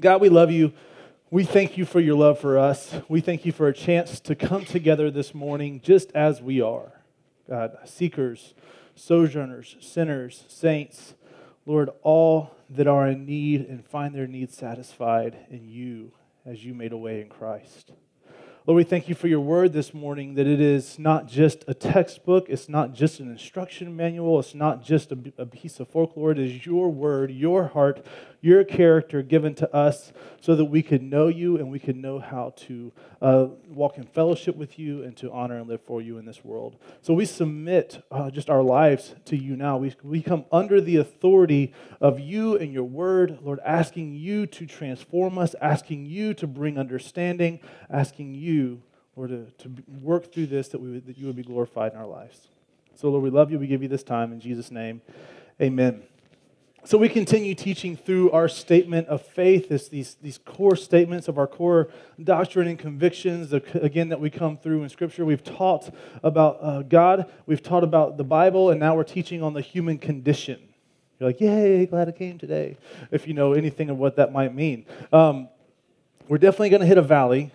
God, we love you. We thank you for your love for us. We thank you for a chance to come together this morning just as we are. God, seekers, sojourners, sinners, saints, Lord, all that are in need and find their needs satisfied in you as you made a way in Christ. Lord, we thank you for your word this morning, that it is not just a textbook, it's not just an instruction manual, it's not just a, a, piece of folklore. It is your word, your heart, your character given to us so that we could know you and we could know how to uh, walk in fellowship with you and to honor and live for you in this world. So we submit uh, just our lives to you now. We, we come under the authority of you and your word, Lord, asking you to transform us, asking you to bring understanding, asking you, Lord, to, to work through this that, we that you would be glorified in our lives. So, Lord, we love you. We give you this time. In Jesus' name, amen. So we continue teaching through our statement of faith, this, these, these core statements of our core doctrine and convictions, again, that we come through in Scripture. We've taught about uh, God, we've taught about the Bible, and now we're teaching on the human condition. You're like, yay, glad I came today, if you know anything of what that might mean. Um, we're definitely going to hit a valley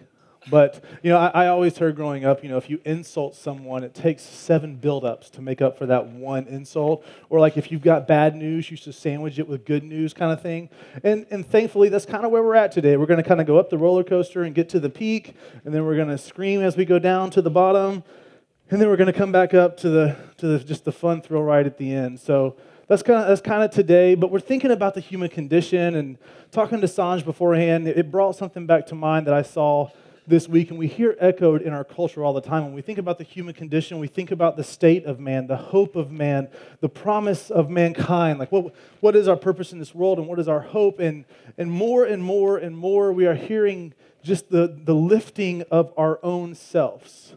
but, you know, I, I, always heard growing up, you know, if you insult someone, it takes seven buildups to make up for that one insult. Or like if you've got bad news, you should sandwich it with good news kind of thing. And, and thankfully, that's kind of where we're at today. We're going to kind of go up the roller coaster and get to the peak, and then we're going to scream as we go down to the bottom, and then we're going to come back up to the to the, just the fun thrill ride at the end. So that's kind of that's kind of today. But we're thinking about the human condition and talking to Sanj beforehand. It brought something back to mind that I saw this week, and we hear echoed in our culture all the time. When we think about the human condition, we think about the state of man, the hope of man, the promise of mankind. Like, what, what is our purpose in this world, and what is our hope? And, and more and more and more, we are hearing just the, the lifting of our own selves.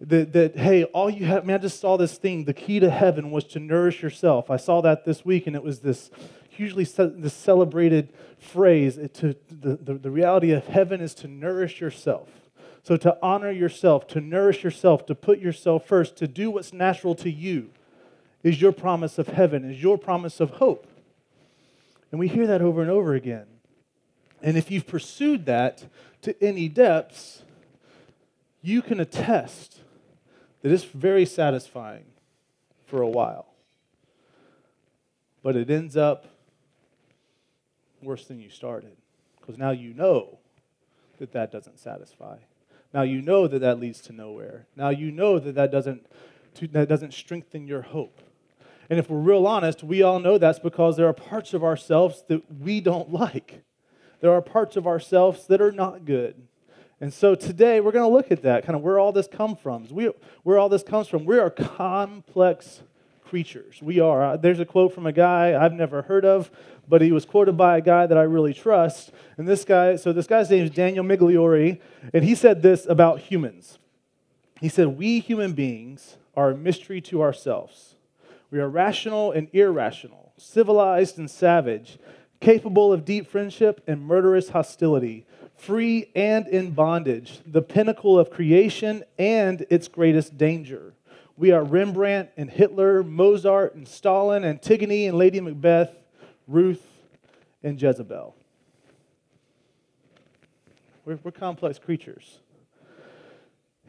That, that, hey, all you have, man, I just saw this thing. The key to heaven was to nourish yourself. I saw that this week, and it was this hugely this celebrated phrase. To, the, the, the reality of heaven is to nourish yourself. So, to honor yourself, to nourish yourself, to put yourself first, to do what's natural to you is your promise of heaven, is your promise of hope. And we hear that over and over again. And if you've pursued that to any depths, you can attest that it's very satisfying for a while. But it ends up worse than you started. Because now you know that that doesn't satisfy. Now you know that that leads to nowhere. Now you know that that doesn't, that doesn't strengthen your hope. And if we're real honest, we all know that's because there are parts of ourselves that we don't like. There are parts of ourselves that are not good. And so today we're going to look at that, kind of where all this comes from. We, where all this comes from. We are complex creatures. We are. Uh, there's a quote from a guy I've never heard of, but he was quoted by a guy that I really trust. And this guy, so this guy's name is Daniel Migliore, and he said this about humans. He said, We human beings are a mystery to ourselves. We are rational and irrational, civilized and savage, capable of deep friendship and murderous hostility, free and in bondage, the pinnacle of creation and its greatest danger. We are Rembrandt and Hitler, Mozart and Stalin, Antigone and Lady Macbeth, Ruth and Jezebel. We're, we're complex creatures.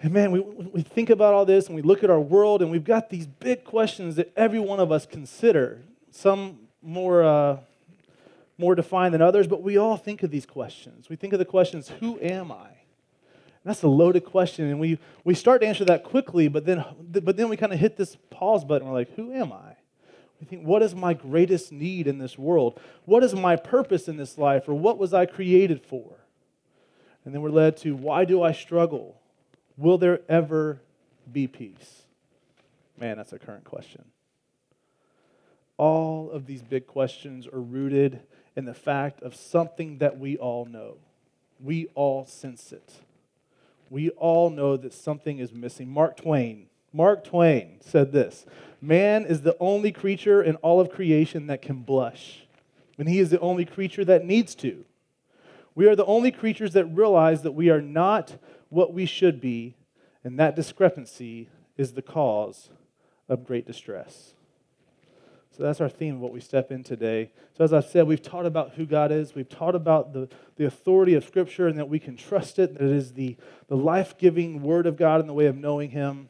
And man, we, we think about all this and we look at our world and we've got these big questions that every one of us consider, some more, uh, more defined than others, but we all think of these questions. We think of the questions who am I? That's a loaded question. And we, we start to answer that quickly, but then, but then we kind of hit this pause button. We're like, who am I? We think, what is my greatest need in this world? What is my purpose in this life? Or what was I created for? And then we're led to, why do I struggle? Will there ever be peace? Man, that's a current question. All of these big questions are rooted in the fact of something that we all know. We all sense it we all know that something is missing. Mark Twain, Mark Twain said this Man is the only creature in all of creation that can blush, and he is the only creature that needs to. We are the only creatures that realize that we are not what we should be, and that discrepancy is the cause of great distress. So that's our theme of what we step in today. So, as I said, we've taught about who God is. We've taught about the, the authority of Scripture and that we can trust it, that it is the, the life giving Word of God in the way of knowing Him.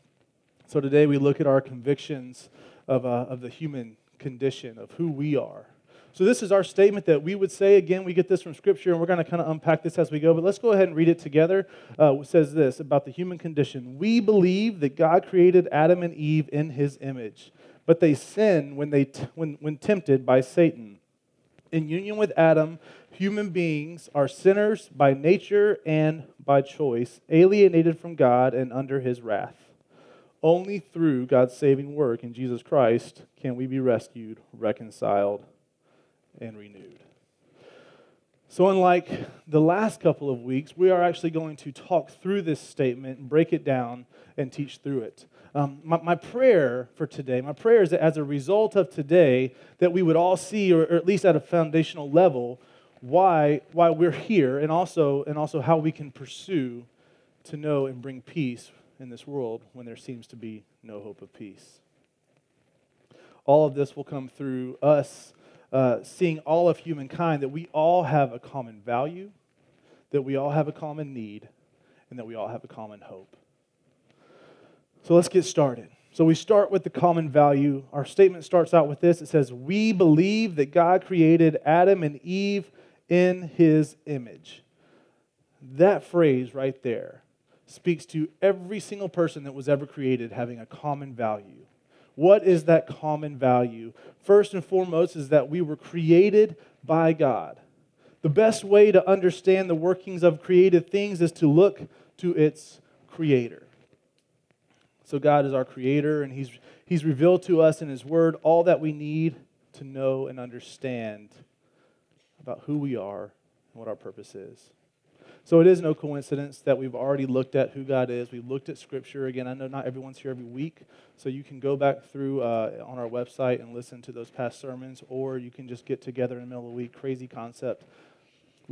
So, today we look at our convictions of, uh, of the human condition, of who we are. So, this is our statement that we would say. Again, we get this from Scripture, and we're going to kind of unpack this as we go. But let's go ahead and read it together. Uh, it says this about the human condition We believe that God created Adam and Eve in His image but they sin when, they t- when, when tempted by Satan. In union with Adam, human beings are sinners by nature and by choice, alienated from God and under his wrath. Only through God's saving work in Jesus Christ can we be rescued, reconciled, and renewed. So, unlike the last couple of weeks, we are actually going to talk through this statement and break it down and teach through it. Um, my, my, prayer for today, my prayer is that as a result of today, that we would all see, or, or at least at a foundational level, why, why we're here and also, and also how we can pursue to know and bring peace in this world when there seems to be no hope of peace. All of this will come through us uh, seeing all of humankind that we all have a common value, that we all have a common need, and that we all have a common hope. So let's get started. So we start with the common value. Our statement starts out with this it says, We believe that God created Adam and Eve in his image. That phrase right there speaks to every single person that was ever created having a common value. What is that common value? First and foremost, is that we were created by God. The best way to understand the workings of created things is to look to its creator. So God is our creator, and He's, he's revealed to us in His Word all that we need to know and understand about who we are and what our purpose is. So it is no coincidence that we've already looked at who God is. We've looked at Scripture. Again, I know not everyone's here every week, so you can go back through uh, on our website and listen to those past sermons, or you can just get together in the middle of the week. Crazy concept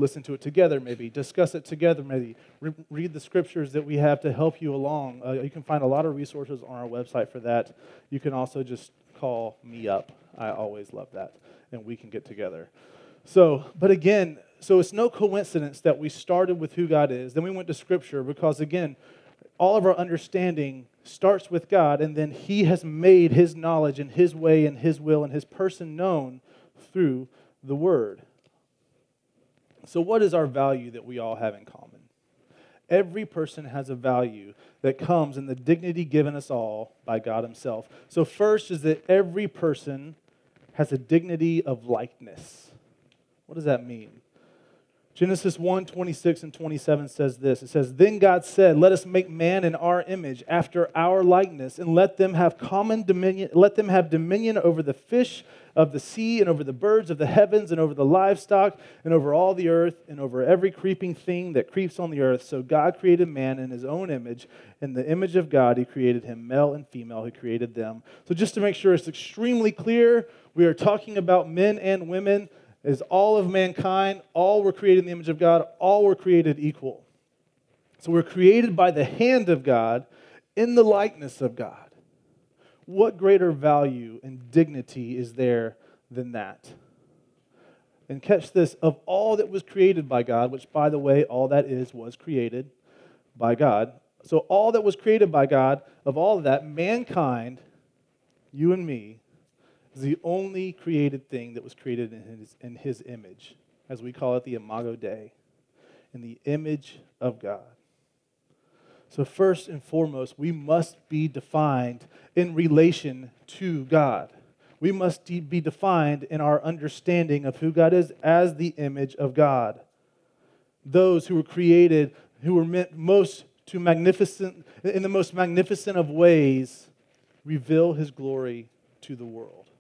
listen to it together, maybe discuss it together, maybe Re- read the scriptures that we have to help you along. Uh, you can find a lot of resources on our website for that. You can also just call me up. I always love that, and we can get together. So, but again, so it's no coincidence that we started with who God is, then we went to scripture because again, all of our understanding starts with God, and then He has made His knowledge and His way and His will and His person known through the Word. So, what is our value that we all have in common? Every person has a value that comes in the dignity given us all by God Himself. So, first is that every person has a dignity of likeness. What does that mean? Genesis 1 26 and 27 says this It says, Then God said, Let us make man in our image, after our likeness, and let them have common dominion, let them have dominion over the fish of the sea, and over the birds of the heavens, and over the livestock, and over all the earth, and over every creeping thing that creeps on the earth. So God created man in his own image. In the image of God, he created him, male and female, he created them. So just to make sure it's extremely clear, we are talking about men and women is all of mankind, all were created in the image of God, all were created equal. So we're created by the hand of God in the likeness of God. What greater value and dignity is there than that? And catch this of all that was created by God, which, by the way, all that is was created by God. So, all that was created by God, of all of that, mankind, you and me, is the only created thing that was created in his, in his image, as we call it the Imago Dei, in the image of God. So, first and foremost, we must be defined in relation to God. We must be defined in our understanding of who God is as the image of God. Those who were created, who were meant most to magnificent, in the most magnificent of ways, reveal his glory to the world.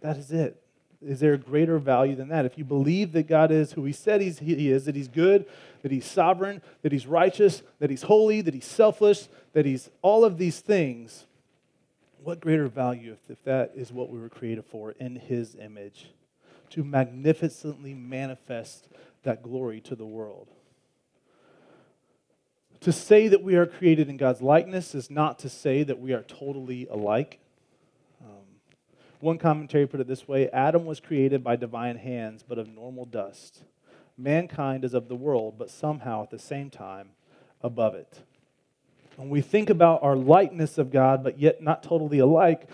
That is it. Is there a greater value than that? If you believe that God is who He said He is, that He's good, that He's sovereign, that He's righteous, that He's holy, that He's selfless, that He's all of these things, what greater value if, if that is what we were created for in His image? To magnificently manifest that glory to the world. To say that we are created in God's likeness is not to say that we are totally alike. One commentary put it this way Adam was created by divine hands, but of normal dust. Mankind is of the world, but somehow at the same time above it. When we think about our likeness of God, but yet not totally alike,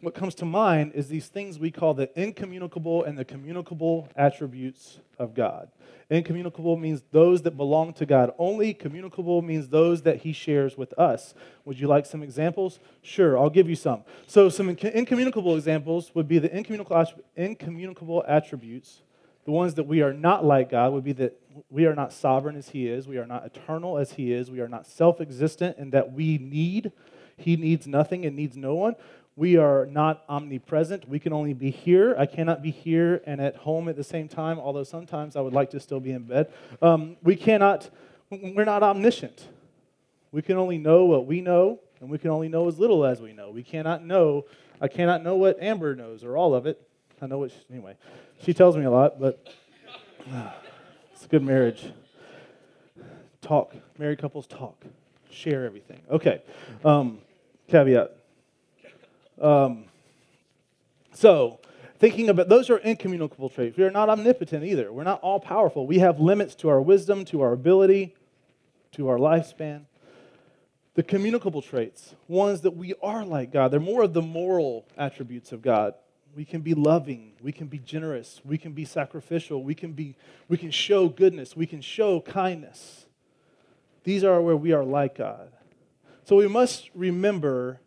what comes to mind is these things we call the incommunicable and the communicable attributes of God. Incommunicable means those that belong to God only. Communicable means those that He shares with us. Would you like some examples? Sure, I'll give you some. So, some incommunicable examples would be the incommunicable, attributes. The ones that we are not like God would be that we are not sovereign as He is, we are not eternal as He is, we are not self existent, and that we need. He needs nothing and needs no one. We are not omnipresent. We can only be here. I cannot be here and at home at the same time, although sometimes I would like to still be in bed. Um, we cannot, we're not omniscient. We can only know what we know, and we can only know as little as we know. We cannot know, I cannot know what Amber knows or all of it. I know what, she, anyway, she tells me a lot, but it's a good marriage. Talk. Married couples talk. Share everything. Okay. Um, caveat um, so, thinking about those are incommunicable traits. We are not omnipotent either. We're not all powerful. We have limits to our wisdom, to our ability, to our lifespan. The communicable traits, ones that we are like God, they're more of the moral attributes of God. We can be loving, we can be generous, we can be sacrificial, we can be we can show goodness, we can show kindness. These are where we are like God. So we must remember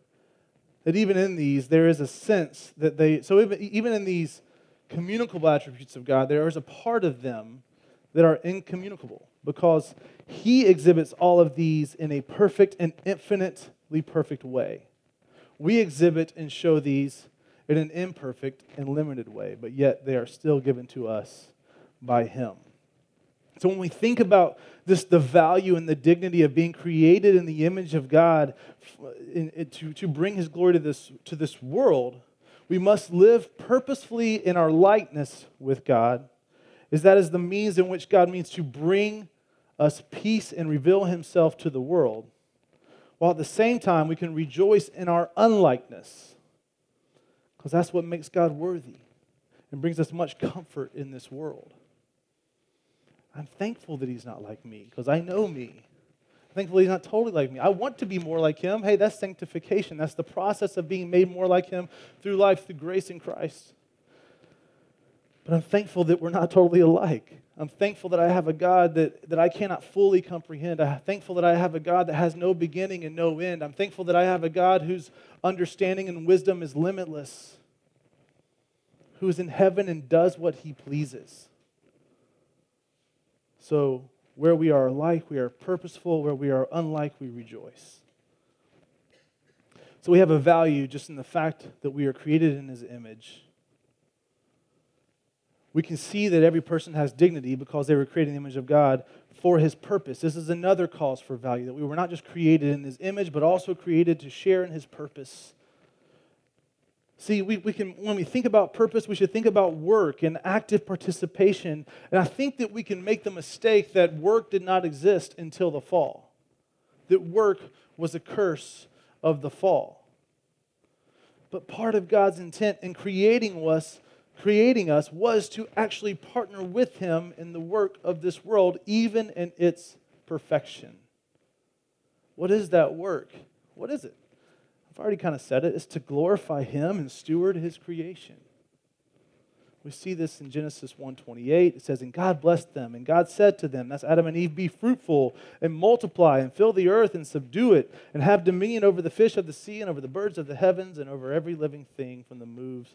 that even in these, there is a sense that they, so even, even in these communicable attributes of God, there is a part of them that are incommunicable because He exhibits all of these in a perfect and infinitely perfect way. We exhibit and show these in an imperfect and limited way, but yet they are still given to us by Him. So when we think about this, the value and the dignity of being created in the image of God in, in, to, to bring his glory to this, to this world, we must live purposefully in our likeness with God, is that is the means in which God means to bring us peace and reveal himself to the world, while at the same time we can rejoice in our unlikeness, because that's what makes God worthy and brings us much comfort in this world. I'm thankful that he's not like me because I know me. I'm thankful he's not totally like me. I want to be more like him. Hey, that's sanctification. That's the process of being made more like him through life, through grace in Christ. But I'm thankful that we're not totally alike. I'm thankful that I have a God that, that I cannot fully comprehend. I'm thankful that I have a God that has no beginning and no end. I'm thankful that I have a God whose understanding and wisdom is limitless, who is in heaven and does what he pleases. So, where we are alike, we are purposeful. Where we are unlike, we rejoice. So, we have a value just in the fact that we are created in His image. We can see that every person has dignity because they were created in the image of God for His purpose. This is another cause for value that we were not just created in His image, but also created to share in His purpose See, we, we can, when we think about purpose, we should think about work and active participation. And I think that we can make the mistake that work did not exist until the fall, that work was a curse of the fall. But part of God's intent in creating us, creating us was to actually partner with Him in the work of this world, even in its perfection. What is that work? What is it? I've already kind of said it, is to glorify him and steward his creation. We see this in Genesis 1:28. It says, "And God blessed them, and God said to them, that's Adam and Eve, be fruitful and multiply and fill the earth and subdue it and have dominion over the fish of the sea and over the birds of the heavens and over every living thing from the moves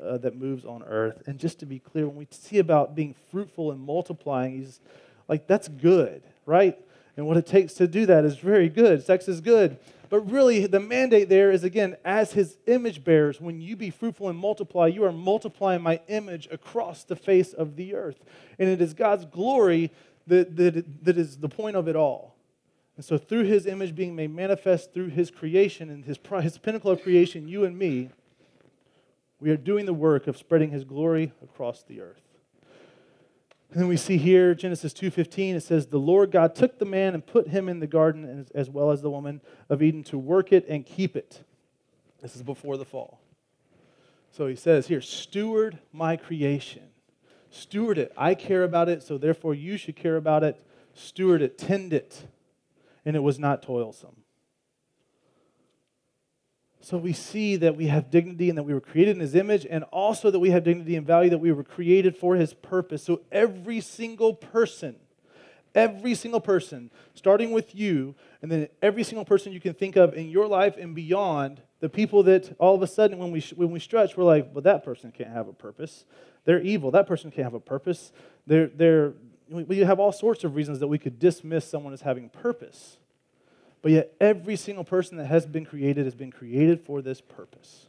uh, that moves on earth." And just to be clear, when we see about being fruitful and multiplying, he's like that's good, right? And what it takes to do that is very good. Sex is good. But really, the mandate there is again, as his image bearers, when you be fruitful and multiply, you are multiplying my image across the face of the earth. And it is God's glory that, that, that is the point of it all. And so, through his image being made manifest through his creation and his, his pinnacle of creation, you and me, we are doing the work of spreading his glory across the earth. And then we see here Genesis 2:15 it says the Lord God took the man and put him in the garden as, as well as the woman of Eden to work it and keep it. This is before the fall. So he says here, steward my creation. Steward it. I care about it, so therefore you should care about it. Steward it, tend it. And it was not toilsome. So we see that we have dignity and that we were created in his image, and also that we have dignity and value that we were created for his purpose. So every single person, every single person, starting with you, and then every single person you can think of in your life and beyond, the people that all of a sudden when we, when we stretch, we're like, well, that person can't have a purpose. They're evil. That person can't have a purpose. They're, they're, we have all sorts of reasons that we could dismiss someone as having purpose. But yet, every single person that has been created has been created for this purpose.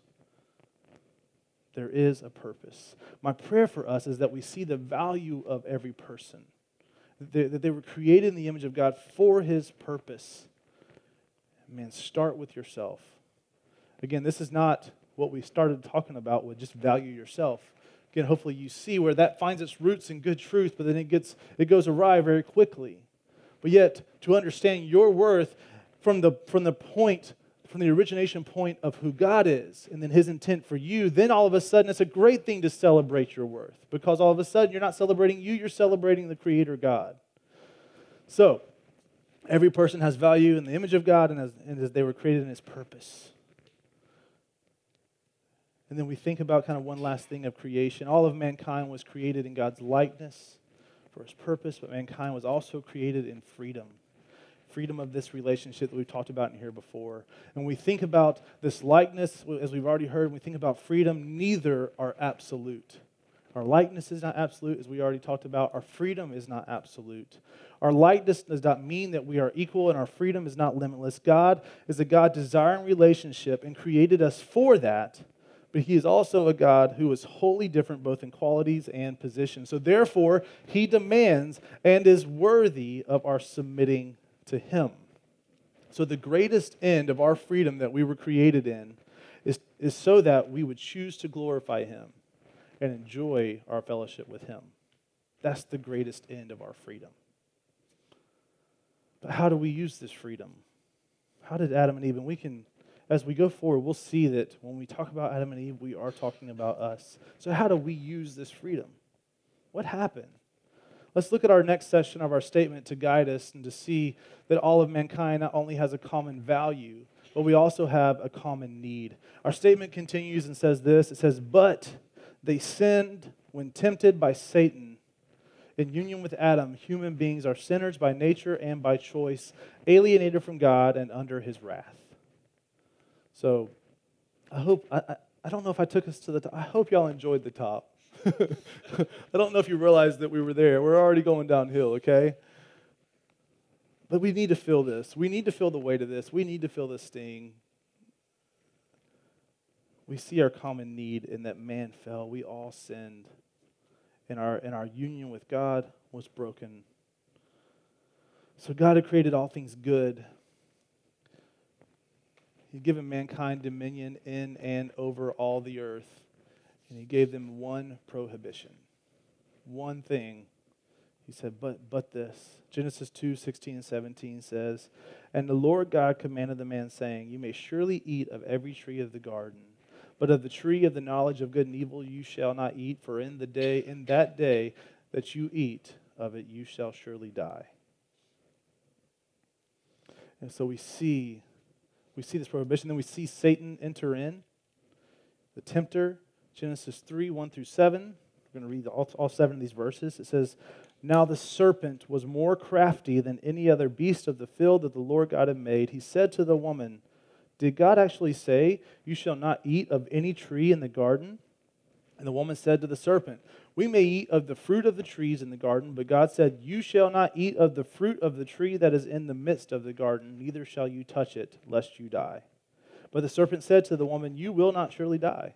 There is a purpose. My prayer for us is that we see the value of every person, that they, were created in the image of God for his purpose. Man, start with yourself. Again, this is not what we started talking about with just value yourself. Again, hopefully you see where that finds its roots in good truth, but then it gets it goes awry very quickly. But yet, to understand your worth from the, from the point, from the origination point of who God is and then his intent for you, then all of a sudden it's a great thing to celebrate your worth because all of a sudden you're not celebrating you, you're celebrating the Creator God. So, every person has value in the image of God and as, and as they were created in his purpose. And then we think about kind of one last thing of creation. All of mankind was created in God's likeness for his purpose, but mankind was also created in freedom freedom of this relationship that we've talked about in here before. And we think about this likeness, as we've already heard, we think about freedom, neither are absolute. Our likeness is not absolute, as we already talked about. Our freedom is not absolute. Our likeness does not mean that we are equal, and our freedom is not limitless. God is a God desiring relationship and created us for that, but He is also a God who is wholly different both in qualities and position. So, therefore, He demands and is worthy of our submitting to Him. So, the greatest end of our freedom that we were created in is, is so that we would choose to glorify Him and enjoy our fellowship with Him. That's the greatest end of our freedom. But how do we use this freedom? How did Adam and Eve, and we can, as we go forward, we'll see that when we talk about Adam and Eve, we are talking about us. So, how do we use this freedom? What happened? Let's look at our next session of our statement to guide us and to see that all of mankind not only has a common value, but we also have a common need. Our statement continues and says this it says, But they sinned when tempted by Satan. In union with Adam, human beings are sinners by nature and by choice, alienated from God and under his wrath. So, I hope, I, I don't know if I took us to the top. I hope y'all enjoyed the top. I don't know if you realize that we were there. We're already going downhill, okay? But we need to feel this. We need to feel the weight of this. We need to feel the sting. We see our common need in that man fell. We all sinned. And our, and our union with God was broken. So God had created all things good. He'd given mankind dominion in and over all the earth. And he gave them one prohibition, one thing. He said, but, but this. Genesis 2 16 and 17 says, And the Lord God commanded the man, saying, You may surely eat of every tree of the garden, but of the tree of the knowledge of good and evil you shall not eat, for in the day, in that day that you eat of it, you shall surely die. And so we see, we see this prohibition. Then we see Satan enter in, the tempter, Genesis 3 1 through 7. We're going to read all, all seven of these verses. It says, Now the serpent was more crafty than any other beast of the field that the Lord God had made. He said to the woman, Did God actually say, You shall not eat of any tree in the garden? And the woman said to the serpent, We may eat of the fruit of the trees in the garden, but God said, You shall not eat of the fruit of the tree that is in the midst of the garden, neither shall you touch it, lest you die. But the serpent said to the woman, You will not surely die.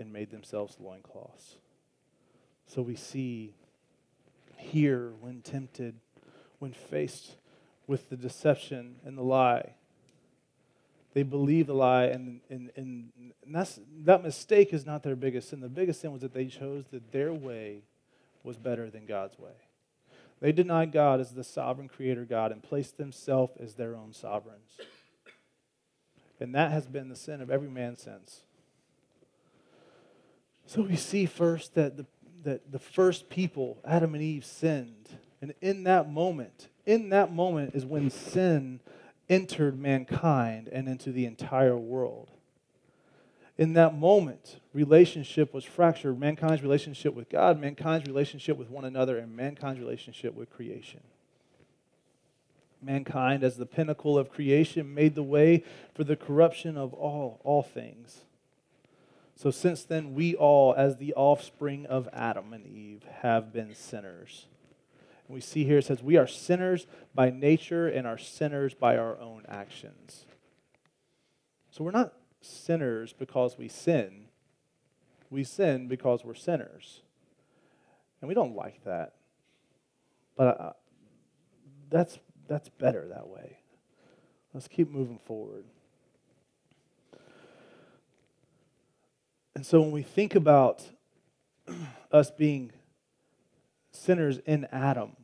and made themselves loincloths. So we see here when tempted, when faced with the deception and the lie, they believe the lie, and, and, and, that's, that mistake is not their biggest sin. The biggest sin was that they chose that their way was better than God's way. They denied God as the sovereign creator God and placed themselves as their own sovereigns. And that has been the sin of every man since. So we see first that the, that the first people, Adam and Eve, sinned. And in that moment, in that moment is when sin entered mankind and into the entire world. In that moment, relationship was fractured mankind's relationship with God, mankind's relationship with one another, and mankind's relationship with creation. Mankind, as the pinnacle of creation, made the way for the corruption of all, all things. So since then, we all, as the offspring of Adam and Eve, have been sinners. And we see here it says, We are sinners by nature and are sinners by our own actions. So we're not sinners because we sin, we sin because we're sinners. And we don't like that. But uh, that's, that's better that way. Let's keep moving forward. And so when we think about us being sinners in Adam,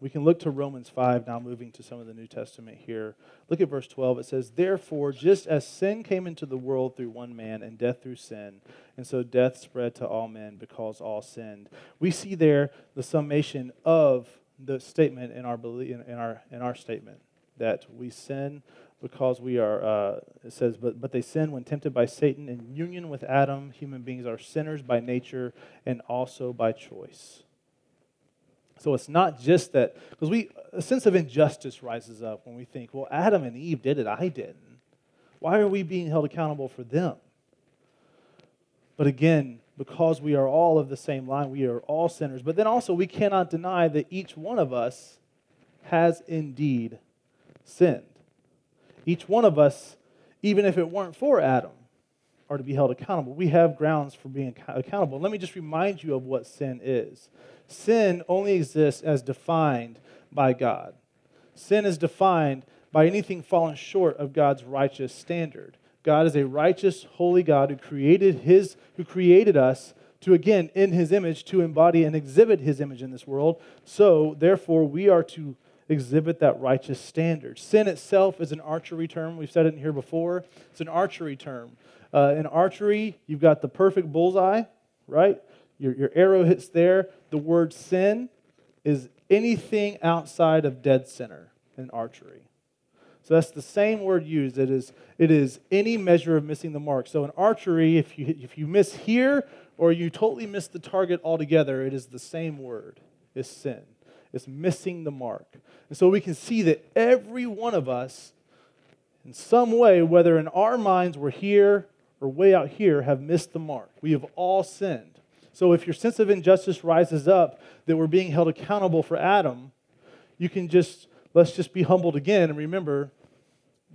we can look to Romans 5 now, moving to some of the New Testament here. Look at verse 12. It says, Therefore, just as sin came into the world through one man, and death through sin, and so death spread to all men because all sinned. We see there the summation of the statement in our, in our, in our statement that we sin because we are, uh, it says, but, but they sin when tempted by Satan in union with Adam. Human beings are sinners by nature and also by choice. So it's not just that, because we, a sense of injustice rises up when we think, well, Adam and Eve did it, I didn't. Why are we being held accountable for them? But again, because we are all of the same line, we are all sinners. But then also, we cannot deny that each one of us has indeed sinned. Each one of us, even if it weren't for Adam, are to be held accountable. We have grounds for being accountable. Let me just remind you of what sin is. Sin only exists as defined by God. Sin is defined by anything falling short of God's righteous standard. God is a righteous, holy God who created his who created us to again in his image to embody and exhibit his image in this world. So, therefore, we are to exhibit that righteous standard. Sin itself is an archery term. We've said it in here before. It's an archery term. Uh, in archery, you've got the perfect bullseye, right? Your, your arrow hits there. The word sin is anything outside of dead center in archery. So that's the same word used. It is, it is any measure of missing the mark. So in archery, if you, if you miss here or you totally miss the target altogether, it is the same word. It's sin. It's missing the mark. And so we can see that every one of us, in some way, whether in our minds we're here or way out here, have missed the mark. We have all sinned. So if your sense of injustice rises up that we're being held accountable for Adam, you can just, let's just be humbled again and remember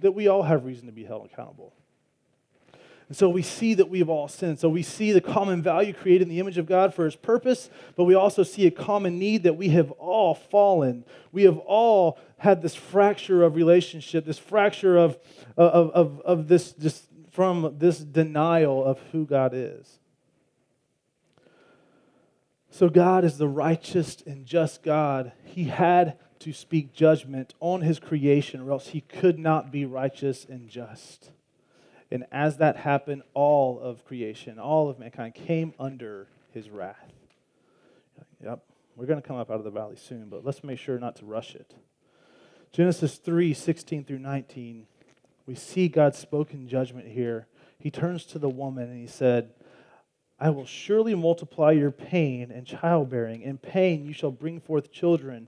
that we all have reason to be held accountable. And so we see that we've all sinned. So we see the common value created in the image of God for his purpose, but we also see a common need that we have all fallen. We have all had this fracture of relationship, this fracture of, of, of, of this just from this denial of who God is. So God is the righteous and just God. He had to speak judgment on his creation, or else he could not be righteous and just. And as that happened, all of creation, all of mankind came under his wrath. Yep, we're going to come up out of the valley soon, but let's make sure not to rush it. Genesis 3 16 through 19, we see God's spoken judgment here. He turns to the woman and he said, I will surely multiply your pain and childbearing. In pain you shall bring forth children.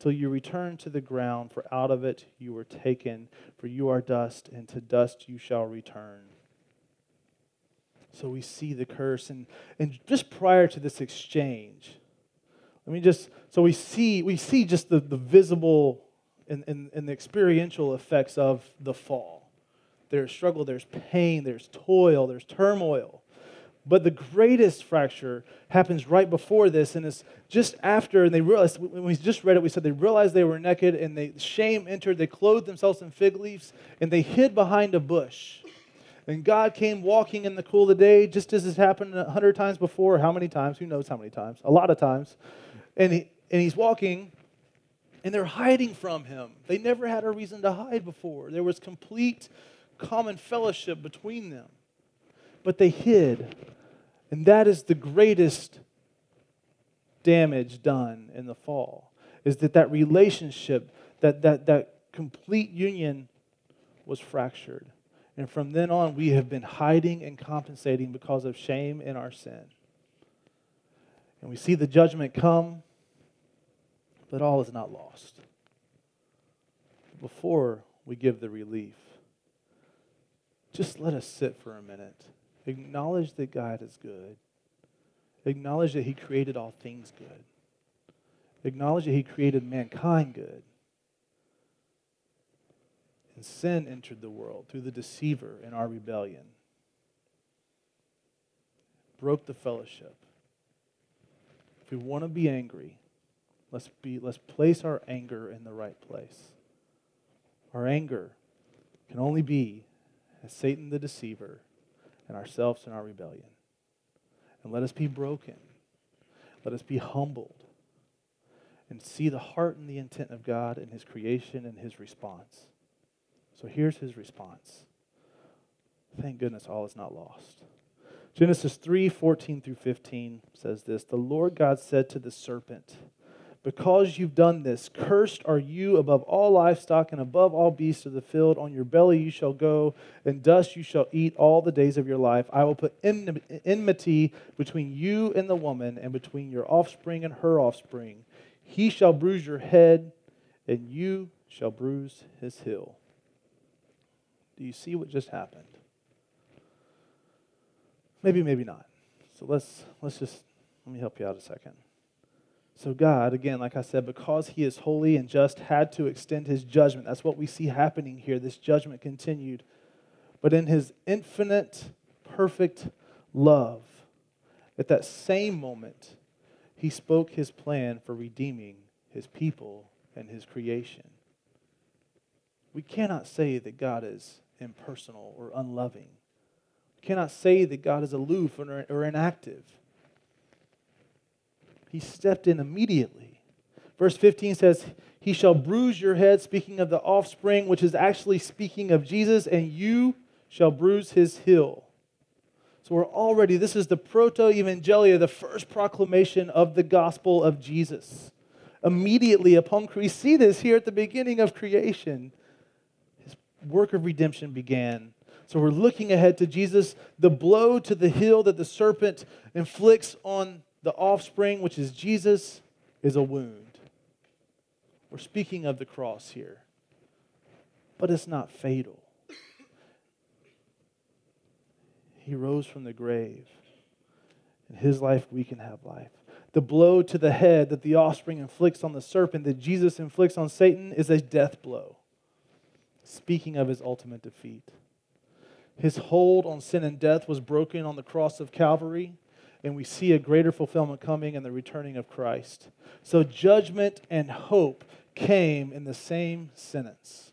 till you return to the ground, for out of it you were taken, for you are dust, and to dust you shall return. So we see the curse. And, and just prior to this exchange, let me just, so we see, we see just the, the visible and, and, and the experiential effects of the fall. There's struggle, there's pain, there's toil, there's turmoil. But the greatest fracture happens right before this, and it's just after, and they realized, when we just read it, we said they realized they were naked, and they, shame entered, they clothed themselves in fig leaves, and they hid behind a bush. And God came walking in the cool of the day, just as has happened a hundred times before. How many times? Who knows how many times? A lot of times. And, he, and he's walking, and they're hiding from him. They never had a reason to hide before. There was complete common fellowship between them. But they hid. And that is the greatest damage done in the fall, is that that relationship, that, that, that complete union was fractured. And from then on, we have been hiding and compensating because of shame in our sin. And we see the judgment come, but all is not lost. Before we give the relief, just let us sit for a minute. Acknowledge that God is good. Acknowledge that He created all things good. Acknowledge that He created mankind good. And sin entered the world through the deceiver in our rebellion, broke the fellowship. If we want to be angry, let's, be, let's place our anger in the right place. Our anger can only be as Satan the deceiver and ourselves in our rebellion. And let us be broken. Let us be humbled and see the heart and the intent of God in his creation and his response. So here's his response. Thank goodness all is not lost. Genesis 3 14 through 15 says this The Lord God said to the serpent, Because you've done this, cursed are you above all livestock and above all beasts of the field. On your belly you shall go, and dust you shall eat all the days of your life. I will put enmity between you and the woman, and between your offspring and her offspring. He shall bruise your head, and you shall bruise his heel. Do you see what just happened? Maybe, maybe not. So let's let's just let me help you out a second. So God, again, like I said, because he is holy and just, had to extend his judgment. That's what we see happening here. This judgment continued. But in his infinite, perfect love, at that same moment, he spoke his plan for redeeming his people and his creation. We cannot say that God is impersonal or unloving. We cannot say that God is aloof or, or inactive. He stepped in immediately. Verse 15 says, He shall bruise your head, speaking of the offspring, which is actually speaking of Jesus, and you shall bruise his heel. So we're already, this is the proto evangelia, the first proclamation of the gospel of Jesus. Immediately upon, we see this here at the beginning of creation His work of redemption began. So we're looking ahead to Jesus, the blow to the heel that the serpent inflicts on the offspring, which is Jesus, is a wound. We're speaking of the cross here, but it's not fatal. He rose from the grave. In his life, we can have life. The blow to the head that the offspring inflicts on the serpent, that Jesus inflicts on Satan, is a death blow speaking of his ultimate defeat. His hold on sin and death was broken on the cross of Calvary, and we see a greater fulfillment coming in the returning of Christ. So judgment and hope came in the same sentence.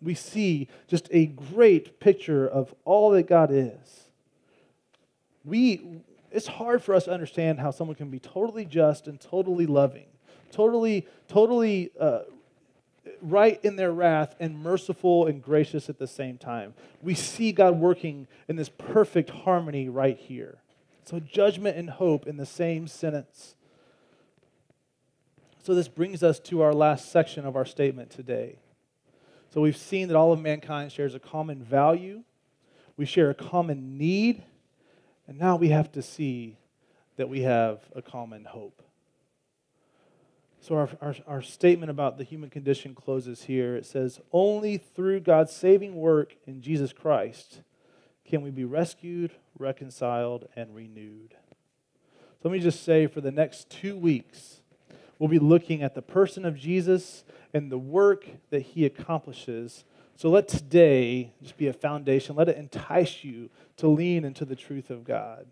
We see just a great picture of all that God is. We, it's hard for us to understand how someone can be totally just and totally loving, totally, totally uh, right in their wrath and merciful and gracious at the same time. We see God working in this perfect harmony right here. So, judgment and hope in the same sentence. So, this brings us to our last section of our statement today. So, we've seen that all of mankind shares a common value, we share a common need, and now we have to see that we have a common hope. So, our, our, our, statement about the human condition closes here. It says, Only through God's saving work in Jesus Christ can we be rescued, reconciled, and renewed. So, let me just say for the next two weeks, we'll be looking at the person of Jesus and the work that he accomplishes. So, let today just be a foundation. Let it entice you to lean into the truth of God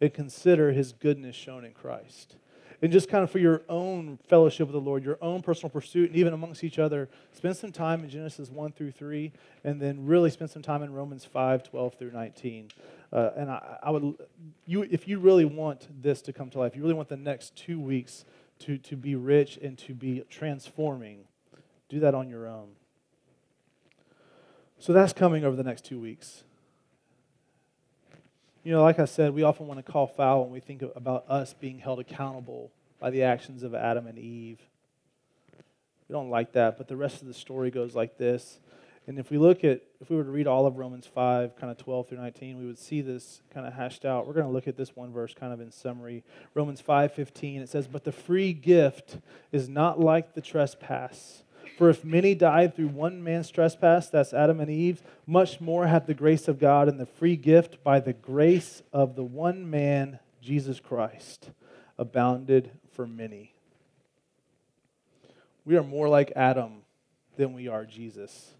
and consider his goodness shown in Christ and just kind of for your own fellowship with the Lord, your own personal pursuit, and even amongst each other, spend some time in Genesis 1 through 3, and then really spend some time in Romans 5, 12 through 19. Uh, and I, I, would, you, if you really want this to come to life, you really want the next two weeks to, to be rich and to be transforming, do that on your own. So that's coming over the next two weeks. You know, like I said, we often want to call foul when we think about us being held accountable by the actions of Adam and Eve. We don't like that, but the rest of the story goes like this. And if we look at, if we were to read all of Romans 5, kind of 12 through 19, we would see this kind of hashed out. We're going to look at this one verse kind of in summary. Romans 5, 15, it says, But the free gift is not like the trespass. For if many died through one man's trespass, that's Adam and Eve, much more hath the grace of God and the free gift by the grace of the one man, Jesus Christ, abounded for many. We are more like Adam than we are Jesus.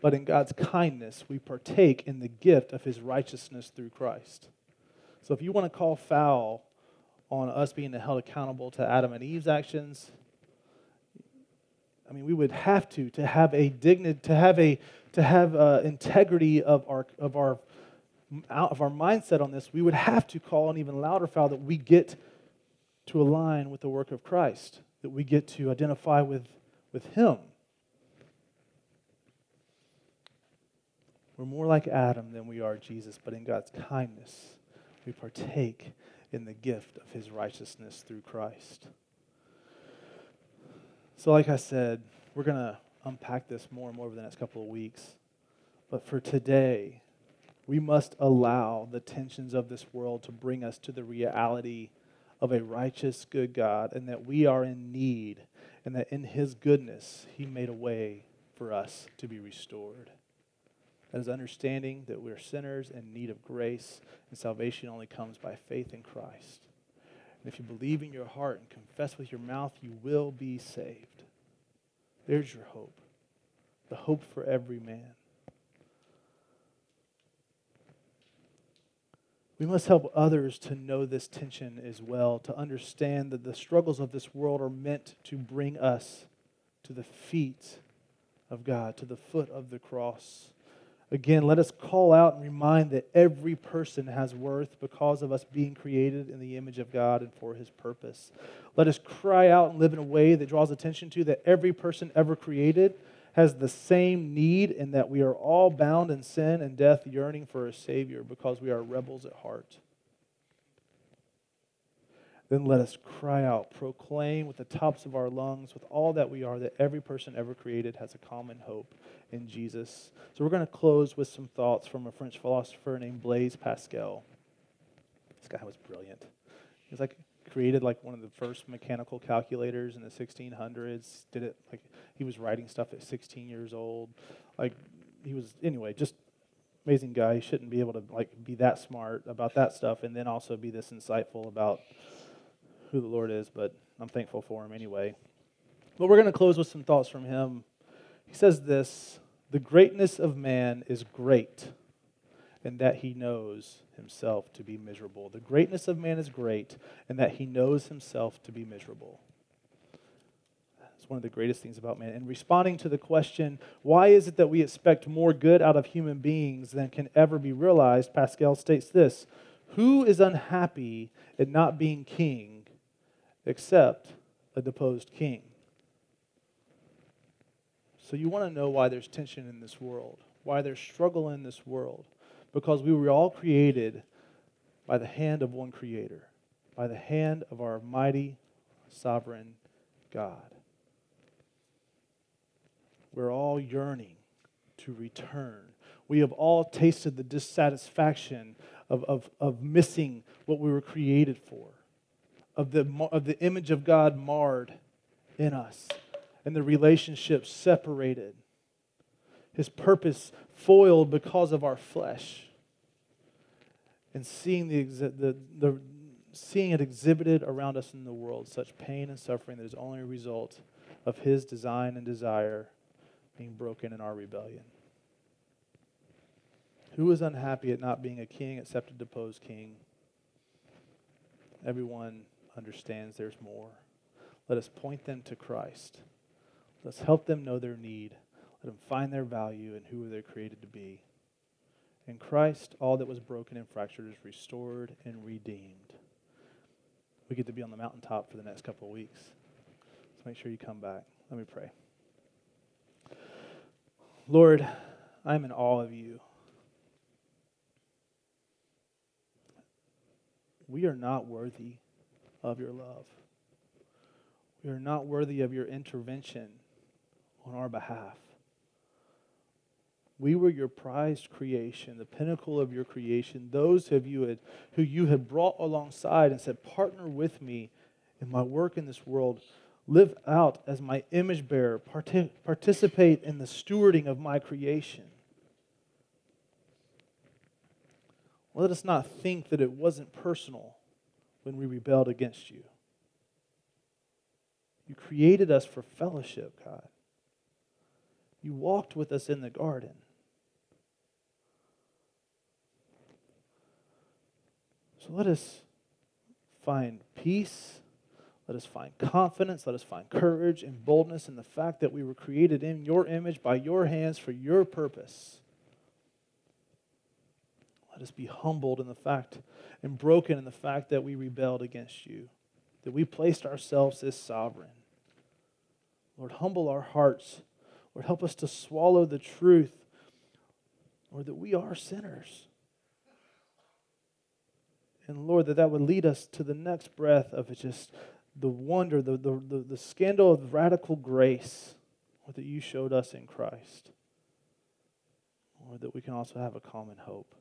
But in God's kindness, we partake in the gift of his righteousness through Christ. So if you want to call foul on us being held accountable to Adam and Eve's actions, I mean, we would have to to have a dignity, to have a to have uh, integrity of our of our of our mindset on this. We would have to call an even louder foul that we get to align with the work of Christ, that we get to identify with with Him. We're more like Adam than we are Jesus, but in God's kindness, we partake in the gift of His righteousness through Christ. So, like I said, we're going to unpack this more and more over the next couple of weeks. But for today, we must allow the tensions of this world to bring us to the reality of a righteous, good God, and that we are in need, and that in His goodness, He made a way for us to be restored. That is understanding that we're sinners in need of grace, and salvation only comes by faith in Christ. And if you believe in your heart and confess with your mouth, you will be saved. There's your hope, the hope for every man. We must help others to know this tension as well, to understand that the struggles of this world are meant to bring us to the feet of God, to the foot of the cross. Again, let us call out and remind that every person has worth because of us being created in the image of God and for his purpose. Let us cry out and live in a way that draws attention to that every person ever created has the same need in that we are all bound in sin and death, yearning for a Savior because we are rebels at heart then let us cry out, proclaim with the tops of our lungs, with all that we are, that every person ever created has a common hope in Jesus. So we're going to close with some thoughts from a French philosopher named Blaise Pascal. This guy was brilliant. He was like created like one of the first mechanical calculators in the 1600s. Did it like he was writing stuff at 16 years old. Like he was anyway, just amazing guy. He shouldn't be able to like be that smart about that stuff and then also be this insightful about who the Lord is, but I'm thankful for him anyway. But we're going to close with some thoughts from him. He says this The greatness of man is great, and that he knows himself to be miserable. The greatness of man is great, and that he knows himself to be miserable. It's one of the greatest things about man. And responding to the question, why is it that we expect more good out of human beings than can ever be realized? Pascal states this Who is unhappy at not being king except a deposed king. So you want to know why there's tension in this world, why there's struggle in this world, because we were all created by the hand of one creator, by the hand of our mighty, sovereign God. We're all yearning to return. We have all tasted the dissatisfaction of, of, of missing what we were created for of the, of the image of God marred in us and the relationship separated. His purpose foiled because of our flesh. And seeing, the, the, the, seeing it exhibited around us in the world, such pain and suffering that is only a result of His design and desire being broken in our rebellion. Who is unhappy at not being a king except a deposed king? Everyone understands there's more. Let us point them to Christ. Let's help them know their need. Let them find their value and who they're created to be. In Christ, all that was broken and fractured is restored and redeemed. We get to be on the mountaintop for the next couple of weeks. So make sure you come back. Let me pray. Lord, I'm in awe of you. We are not worthy of your love. We are not worthy of your intervention on our behalf. We were your prized creation, the pinnacle of your creation, those of you had, who you had brought alongside and said, Partner with me in my work in this world. Live out as my image bearer. participate in the stewarding of my creation. Let us not think that it wasn't personal when we rebelled against you. You created us for fellowship, God. You walked with us in the garden. So let us find peace. Let us find confidence. Let us find courage and boldness in the fact that we were created in your image by your hands for your purpose. Let us be humbled in the fact and broken in the fact that we rebelled against you, that we placed ourselves as sovereign. Lord, humble our hearts. Lord, help us to swallow the truth, Lord, that we are sinners. And Lord, that that would lead us to the next breath of just the wonder, the, the, the, the scandal of radical grace Lord, that you showed us in Christ. Lord, that we can also have a common hope.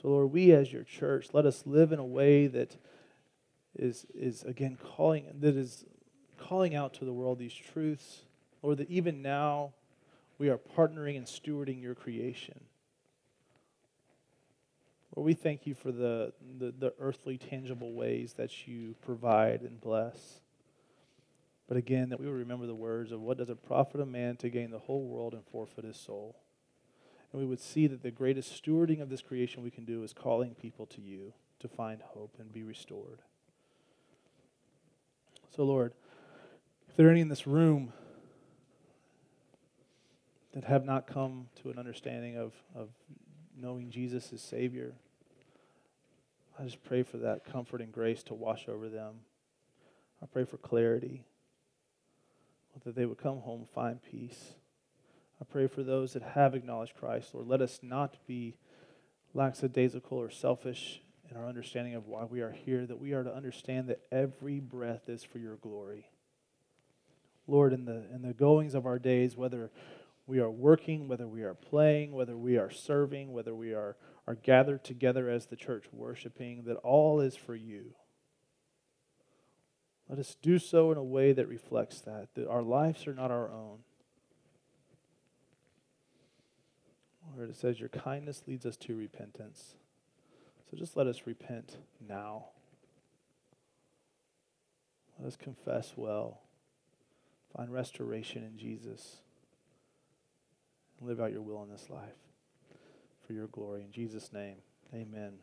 So, Lord, we as your church, let us live in a way that is, is again calling that is calling out to the world these truths, Lord, that even now we are partnering and stewarding your creation. Lord, we thank you for the, the, the earthly, tangible ways that you provide and bless. But again, that we will remember the words of what does it profit a man to gain the whole world and forfeit his soul? And we would see that the greatest stewarding of this creation we can do is calling people to you to find hope and be restored. So, Lord, if there are any in this room that have not come to an understanding of, of knowing Jesus as Savior, I just pray for that comfort and grace to wash over them. I pray for clarity, that they would come home, find peace. I pray for those that have acknowledged Christ. Lord, let us not be lackadaisical or selfish in our understanding of why we are here, that we are to understand that every breath is for your glory. Lord, in the, in the goings of our days, whether we are working, whether we are playing, whether we are serving, whether we are, are gathered together as the church worshiping, that all is for you. Let us do so in a way that reflects that, that our lives are not our own. Lord, it says, Your kindness leads us to repentance. So just let us repent now. Let us confess well. Find restoration in Jesus. And live out your will in this life for your glory. In Jesus' name, amen.